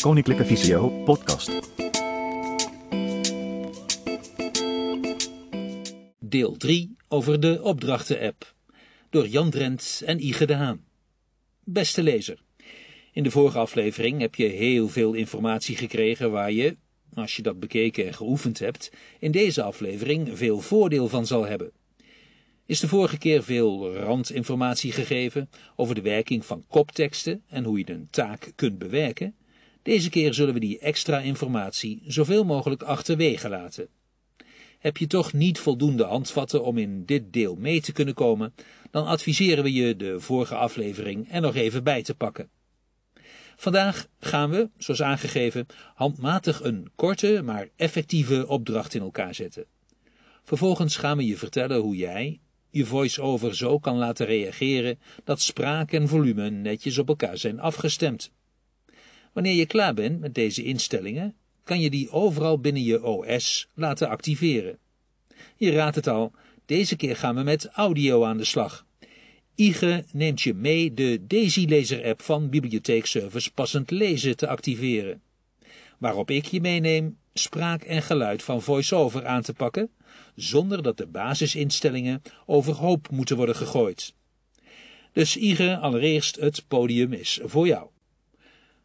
Koninklijke Visio podcast. Deel 3 over de opdrachten-app. Door Jan Drent en Ige de Haan. Beste lezer, in de vorige aflevering heb je heel veel informatie gekregen waar je, als je dat bekeken en geoefend hebt, in deze aflevering veel voordeel van zal hebben. Is de vorige keer veel randinformatie gegeven over de werking van kopteksten en hoe je een taak kunt bewerken? Deze keer zullen we die extra informatie zoveel mogelijk achterwege laten. Heb je toch niet voldoende handvatten om in dit deel mee te kunnen komen, dan adviseren we je de vorige aflevering er nog even bij te pakken. Vandaag gaan we, zoals aangegeven, handmatig een korte maar effectieve opdracht in elkaar zetten. Vervolgens gaan we je vertellen hoe jij je voice-over zo kan laten reageren dat spraak en volume netjes op elkaar zijn afgestemd. Wanneer je klaar bent met deze instellingen, kan je die overal binnen je OS laten activeren. Je raadt het al, deze keer gaan we met audio aan de slag. IGE neemt je mee de Daisy Lezer app van Bibliotheekservice Passend Lezen te activeren. Waarop ik je meeneem spraak en geluid van VoiceOver aan te pakken, zonder dat de basisinstellingen overhoop moeten worden gegooid. Dus IGE, allereerst het podium is voor jou.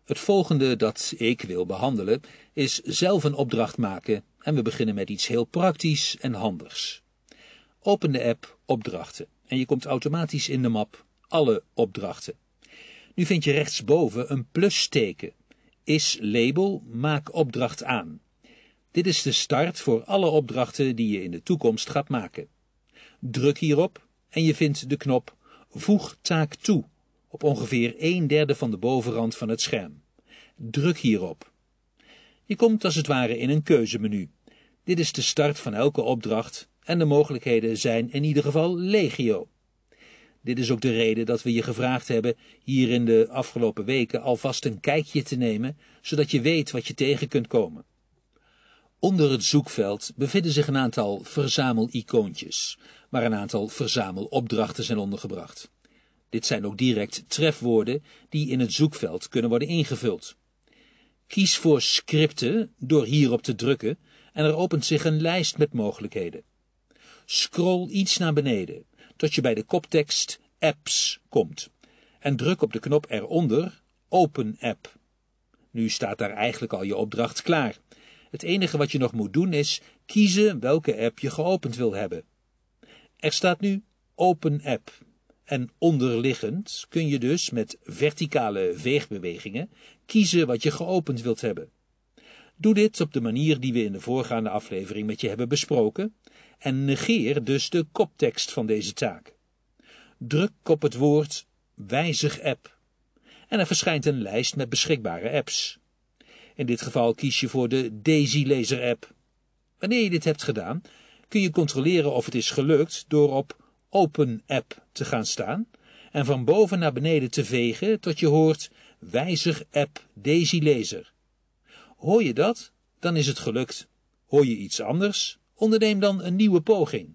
Het volgende dat ik wil behandelen is zelf een opdracht maken en we beginnen met iets heel praktisch en handigs. Open de app Opdrachten en je komt automatisch in de map Alle opdrachten. Nu vind je rechtsboven een plusteken. Is label Maak opdracht aan. Dit is de start voor alle opdrachten die je in de toekomst gaat maken. Druk hierop en je vindt de knop Voeg taak toe op ongeveer een derde van de bovenrand van het scherm. Druk hierop. Je komt als het ware in een keuzemenu. Dit is de start van elke opdracht en de mogelijkheden zijn in ieder geval legio. Dit is ook de reden dat we je gevraagd hebben hier in de afgelopen weken alvast een kijkje te nemen, zodat je weet wat je tegen kunt komen. Onder het zoekveld bevinden zich een aantal verzamel-icoontjes, waar een aantal verzamelopdrachten zijn ondergebracht. Dit zijn ook direct trefwoorden die in het zoekveld kunnen worden ingevuld. Kies voor scripten door hierop te drukken en er opent zich een lijst met mogelijkheden. Scroll iets naar beneden tot je bij de koptekst apps komt en druk op de knop eronder Open App. Nu staat daar eigenlijk al je opdracht klaar. Het enige wat je nog moet doen is kiezen welke app je geopend wil hebben. Er staat nu Open App. En onderliggend kun je dus met verticale veegbewegingen kiezen wat je geopend wilt hebben. Doe dit op de manier die we in de voorgaande aflevering met je hebben besproken en negeer dus de koptekst van deze taak. Druk op het woord wijzig app en er verschijnt een lijst met beschikbare apps. In dit geval kies je voor de Daisy Laser app. Wanneer je dit hebt gedaan, kun je controleren of het is gelukt door op Open App te gaan staan en van boven naar beneden te vegen tot je hoort Wijzig App Daisy Laser. Hoor je dat? Dan is het gelukt. Hoor je iets anders? Onderneem dan een nieuwe poging.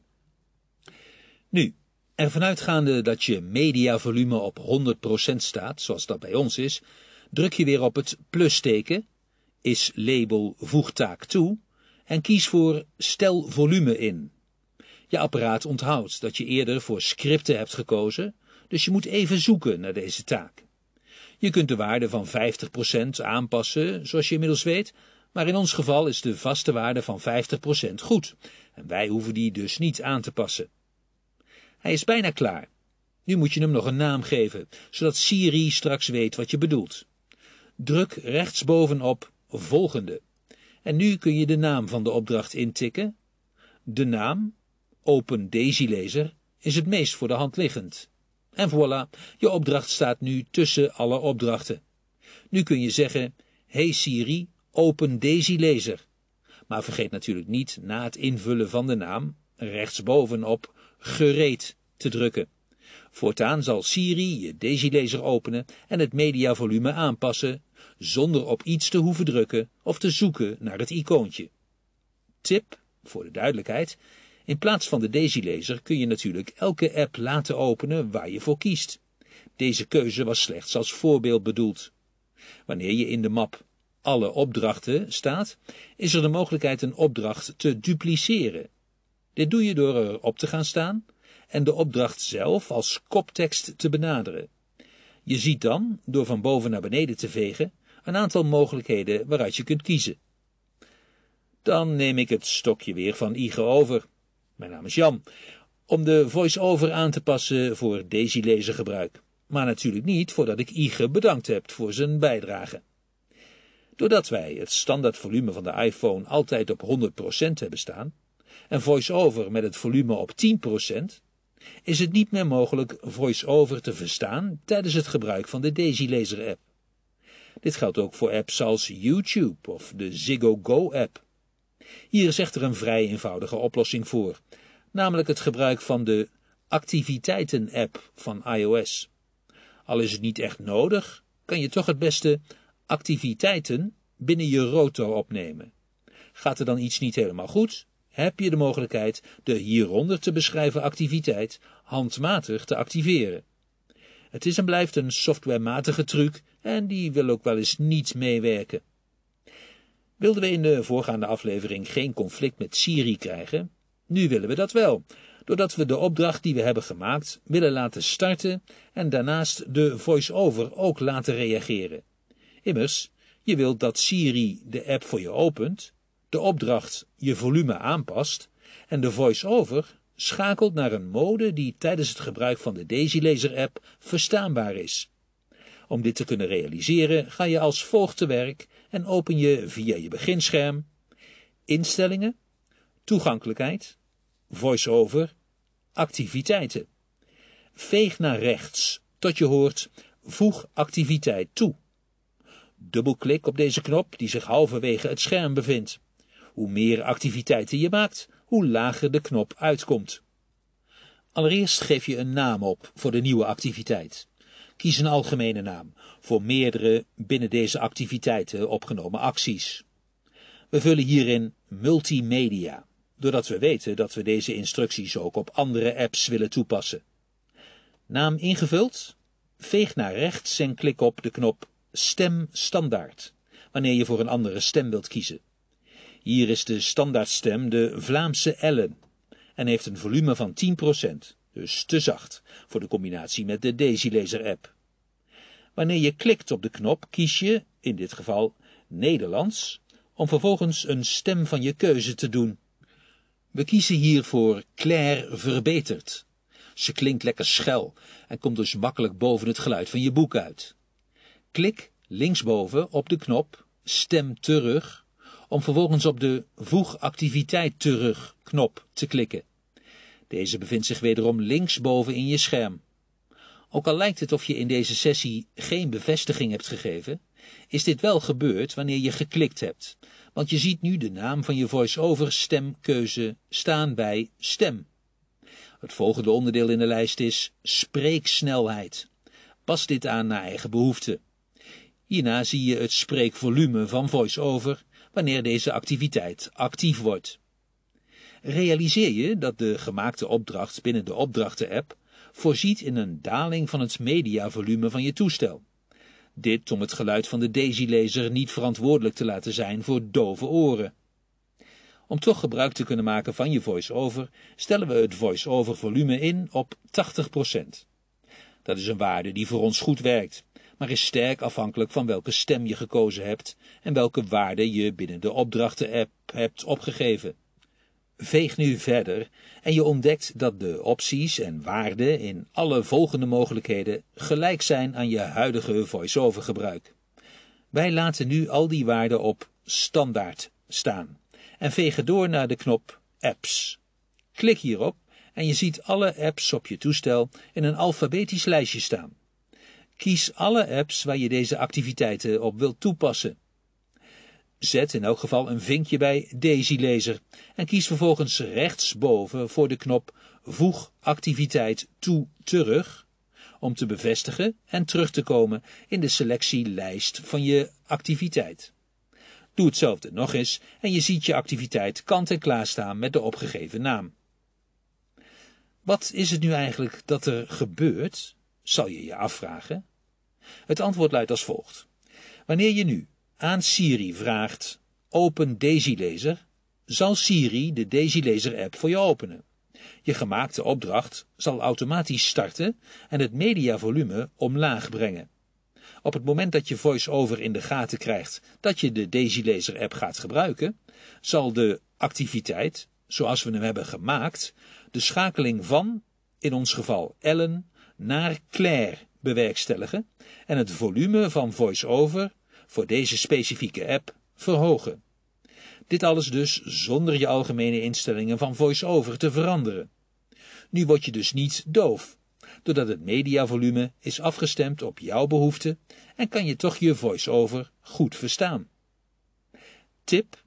Nu, ervan uitgaande dat je mediavolume op 100% staat, zoals dat bij ons is, druk je weer op het plusteken, is label voegtaak toe en kies voor stel volume in. Je apparaat onthoudt dat je eerder voor scripten hebt gekozen, dus je moet even zoeken naar deze taak. Je kunt de waarde van 50% aanpassen, zoals je inmiddels weet, maar in ons geval is de vaste waarde van 50% goed en wij hoeven die dus niet aan te passen. Hij is bijna klaar. Nu moet je hem nog een naam geven, zodat Siri straks weet wat je bedoelt. Druk rechtsbovenop volgende. En nu kun je de naam van de opdracht intikken. De naam, Open Daisy Laser, is het meest voor de hand liggend. En voilà, je opdracht staat nu tussen alle opdrachten. Nu kun je zeggen, hey Siri, open Daisy Laser. Maar vergeet natuurlijk niet na het invullen van de naam rechtsbovenop gereed te drukken. Voortaan zal Siri je Daisy Laser openen en het mediavolume aanpassen, zonder op iets te hoeven drukken of te zoeken naar het icoontje. Tip, voor de duidelijkheid, in plaats van de Daisy-lezer kun je natuurlijk elke app laten openen waar je voor kiest. Deze keuze was slechts als voorbeeld bedoeld. Wanneer je in de map alle opdrachten staat, is er de mogelijkheid een opdracht te dupliceren. Dit doe je door erop te gaan staan en de opdracht zelf als koptekst te benaderen. Je ziet dan, door van boven naar beneden te vegen, een aantal mogelijkheden waaruit je kunt kiezen. Dan neem ik het stokje weer van Ige over. Mijn naam is Jan. Om de voice-over aan te passen voor Daisy gebruik. Maar natuurlijk niet voordat ik Ige bedankt heb voor zijn bijdrage. Doordat wij het standaard volume van de iPhone altijd op 100% hebben staan, en voice-over met het volume op 10%, is het niet meer mogelijk voice-over te verstaan tijdens het gebruik van de Daisy app. Dit geldt ook voor apps als YouTube of de Ziggo Go app. Hier is echter een vrij eenvoudige oplossing voor, namelijk het gebruik van de activiteiten-app van iOS. Al is het niet echt nodig, kan je toch het beste activiteiten binnen je rotor opnemen. Gaat er dan iets niet helemaal goed, heb je de mogelijkheid de hieronder te beschrijven activiteit handmatig te activeren. Het is en blijft een softwarematige truc en die wil ook wel eens niet meewerken. Wilden we in de voorgaande aflevering geen conflict met Siri krijgen? Nu willen we dat wel, doordat we de opdracht die we hebben gemaakt willen laten starten en daarnaast de voice-over ook laten reageren. Immers, je wilt dat Siri de app voor je opent, de opdracht je volume aanpast en de voice-over schakelt naar een mode die tijdens het gebruik van de Daisy-lezer-app verstaanbaar is. Om dit te kunnen realiseren ga je als volgt te werk en open je via je beginscherm Instellingen, Toegankelijkheid, Voice-over, Activiteiten. Veeg naar rechts tot je hoort Voeg activiteit toe. Dubbelklik op deze knop die zich halverwege het scherm bevindt. Hoe meer activiteiten je maakt, hoe lager de knop uitkomt. Allereerst geef je een naam op voor de nieuwe activiteit. Kies een algemene naam voor meerdere binnen deze activiteiten opgenomen acties. We vullen hierin multimedia, doordat we weten dat we deze instructies ook op andere apps willen toepassen. Naam ingevuld? Veeg naar rechts en klik op de knop Stem standaard, wanneer je voor een andere stem wilt kiezen. Hier is de standaardstem de Vlaamse Ellen en heeft een volume van 10%, dus te zacht voor de combinatie met de Daisy app. Wanneer je klikt op de knop kies je, in dit geval Nederlands, om vervolgens een stem van je keuze te doen. We kiezen hier voor Claire Verbeterd. Ze klinkt lekker schel en komt dus makkelijk boven het geluid van je boek uit. Klik linksboven op de knop Stem terug om vervolgens op de Voeg activiteit terug knop te klikken. Deze bevindt zich wederom linksboven in je scherm. Ook al lijkt het of je in deze sessie geen bevestiging hebt gegeven, is dit wel gebeurd wanneer je geklikt hebt, want je ziet nu de naam van je voice-over stemkeuze staan bij stem. Het volgende onderdeel in de lijst is spreeksnelheid. Pas dit aan naar eigen behoefte. Hierna zie je het spreekvolume van voice-over wanneer deze activiteit actief wordt. Realiseer je dat de gemaakte opdracht binnen de opdrachten-app voorziet in een daling van het mediavolume van je toestel. Dit om het geluid van de Daisy-lezer niet verantwoordelijk te laten zijn voor dove oren. Om toch gebruik te kunnen maken van je voice-over, stellen we het voice-over volume in op 80%. Dat is een waarde die voor ons goed werkt maar is sterk afhankelijk van welke stem je gekozen hebt en welke waarde je binnen de opdrachten-app hebt opgegeven. Veeg nu verder en je ontdekt dat de opties en waarden in alle volgende mogelijkheden gelijk zijn aan je huidige voice-over gebruik. Wij laten nu al die waarden op standaard staan en vegen door naar de knop Apps. Klik hierop en je ziet alle apps op je toestel in een alfabetisch lijstje staan. Kies alle apps waar je deze activiteiten op wilt toepassen. Zet in elk geval een vinkje bij Daisy Lezer en kies vervolgens rechtsboven voor de knop Voeg activiteit toe terug om te bevestigen en terug te komen in de selectielijst van je activiteit. Doe hetzelfde nog eens en je ziet je activiteit kant en klaar staan met de opgegeven naam. Wat is het nu eigenlijk dat er gebeurt, zal je je afvragen. Het antwoord luidt als volgt. Wanneer je nu aan Siri vraagt open Daisy Laser, zal Siri de Daisy Laser app voor je openen. Je gemaakte opdracht zal automatisch starten en het mediavolume omlaag brengen. Op het moment dat je VoiceOver in de gaten krijgt dat je de Daisy Laser app gaat gebruiken, zal de activiteit, zoals we hem hebben gemaakt, de schakeling van, in ons geval Ellen, naar Claire bewerkstelligen en het volume van VoiceOver voor deze specifieke app verhogen. Dit alles dus zonder je algemene instellingen van VoiceOver te veranderen. Nu word je dus niet doof, doordat het mediavolume is afgestemd op jouw behoeften en kan je toch je VoiceOver goed verstaan. Tip: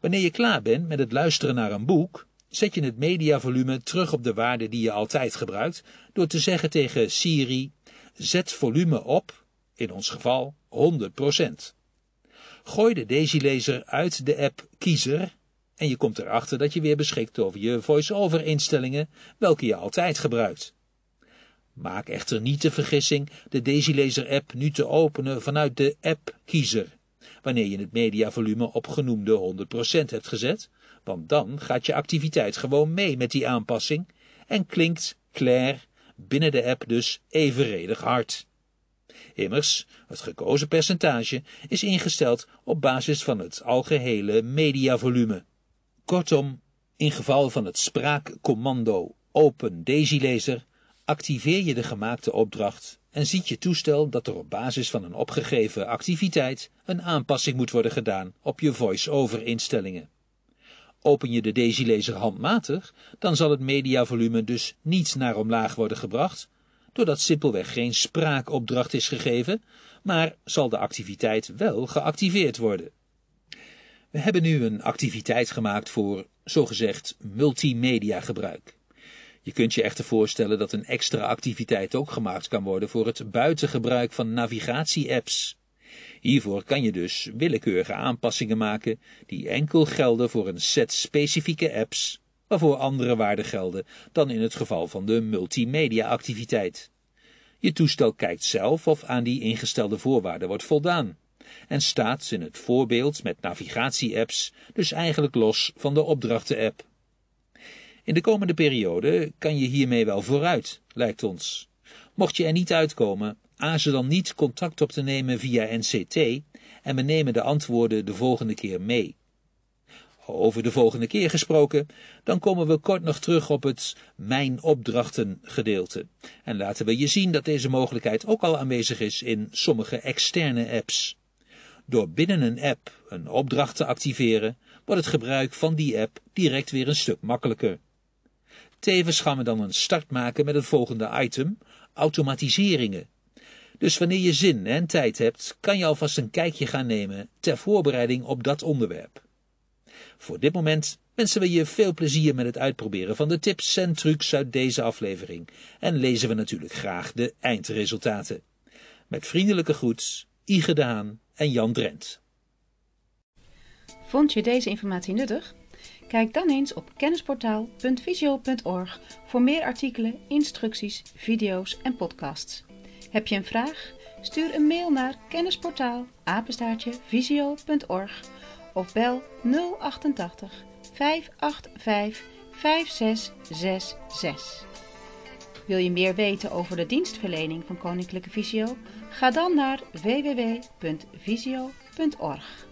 Wanneer je klaar bent met het luisteren naar een boek, zet je het mediavolume terug op de waarde die je altijd gebruikt door te zeggen tegen Siri: zet volume op, in ons geval 100%. Gooi de Daisy-lezer uit de app Kiezer en je komt erachter dat je weer beschikt over je voice-over instellingen, welke je altijd gebruikt. Maak echter niet de vergissing de Daisy-lezer app nu te openen vanuit de app Kiezer, wanneer je het mediavolume op genoemde 100% hebt gezet, want dan gaat je activiteit gewoon mee met die aanpassing en klinkt Claire binnen de app dus evenredig hard. Immers, het gekozen percentage is ingesteld op basis van het algehele mediavolume. Kortom, in geval van het spraakcommando Open Daisy Laser activeer je de gemaakte opdracht en ziet je toestel dat er op basis van een opgegeven activiteit een aanpassing moet worden gedaan op je voice-over instellingen. Open je de Daisy Laser handmatig, dan zal het mediavolume dus niet naar omlaag worden gebracht, doordat simpelweg geen spraakopdracht is gegeven, maar zal de activiteit wel geactiveerd worden. We hebben nu een activiteit gemaakt voor, zogezegd, multimedia gebruik. Je kunt je echter voorstellen dat een extra activiteit ook gemaakt kan worden voor het buitengebruik van navigatie-apps. Hiervoor kan je dus willekeurige aanpassingen maken die enkel gelden voor een set specifieke apps, waarvoor andere waarden gelden dan in het geval van de multimedia-activiteit. Je toestel kijkt zelf of aan die ingestelde voorwaarden wordt voldaan en staat in het voorbeeld met navigatie-apps dus eigenlijk los van de opdrachten-app. In de komende periode kan je hiermee wel vooruit, lijkt ons. Mocht je er niet uitkomen, aarzel dan niet contact op te nemen via NCT en we nemen de antwoorden de volgende keer mee. Over de volgende keer gesproken, dan komen we kort nog terug op het Mijn opdrachten gedeelte. En laten we je zien dat deze mogelijkheid ook al aanwezig is in sommige externe apps. Door binnen een app een opdracht te activeren, wordt het gebruik van die app direct weer een stuk makkelijker. Tevens gaan we dan een start maken met het volgende item, automatiseringen. Dus wanneer je zin en tijd hebt, kan je alvast een kijkje gaan nemen ter voorbereiding op dat onderwerp. Voor dit moment wensen we je veel plezier met het uitproberen van de tips en trucs uit deze aflevering en lezen we natuurlijk graag de eindresultaten. Met vriendelijke groet, Ige Daan en Jan Drent. Vond je deze informatie nuttig? Kijk dan eens op kennisportaal.visio.org voor meer artikelen, instructies, video's en podcasts. Heb je een vraag? Stuur een mail naar kennisportaal visio.org of bel 088 585 5666. Wil je meer weten over de dienstverlening van Koninklijke Visio? Ga dan naar www.visio.org.